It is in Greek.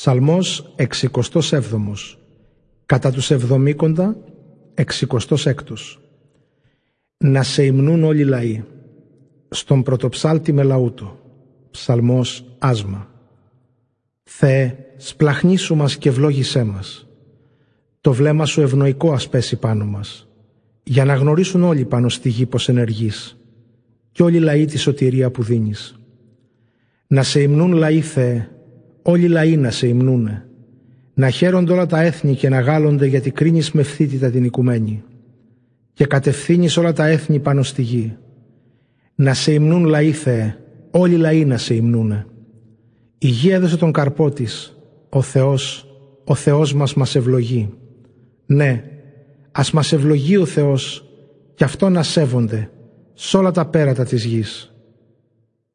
Ψαλμός 67 Κατά τους εβδομήκοντα 66 Να σε υμνούν όλοι οι λαοί. Στον πρωτοψάλτη με λαούτο Ψαλμός άσμα. Θεέ σπλαχνίσου μας και ευλόγησέ μας. Το βλέμμα σου ευνοϊκό ας πέσει πάνω μας Για να γνωρίσουν όλοι πάνω στη γη πως ενεργείς Κι όλοι οι λαοί τη σωτηρία που δίνεις. Να σε υμνούν λαοί Θεέ όλοι οι λαοί να σε υμνούνε, να χαίρονται όλα τα έθνη και να γάλλονται γιατί κρίνεις με φθήτητα την οικουμένη και κατευθύνεις όλα τα έθνη πάνω στη γη. Να σε υμνούν λαοί Θεέ, όλοι οι λαοί να σε υμνούνε. Η γη έδωσε τον καρπό της, ο Θεός, ο Θεός μας μας ευλογεί. Ναι, ας μας ευλογεί ο Θεός και αυτό να σέβονται σ' όλα τα πέρατα της γης.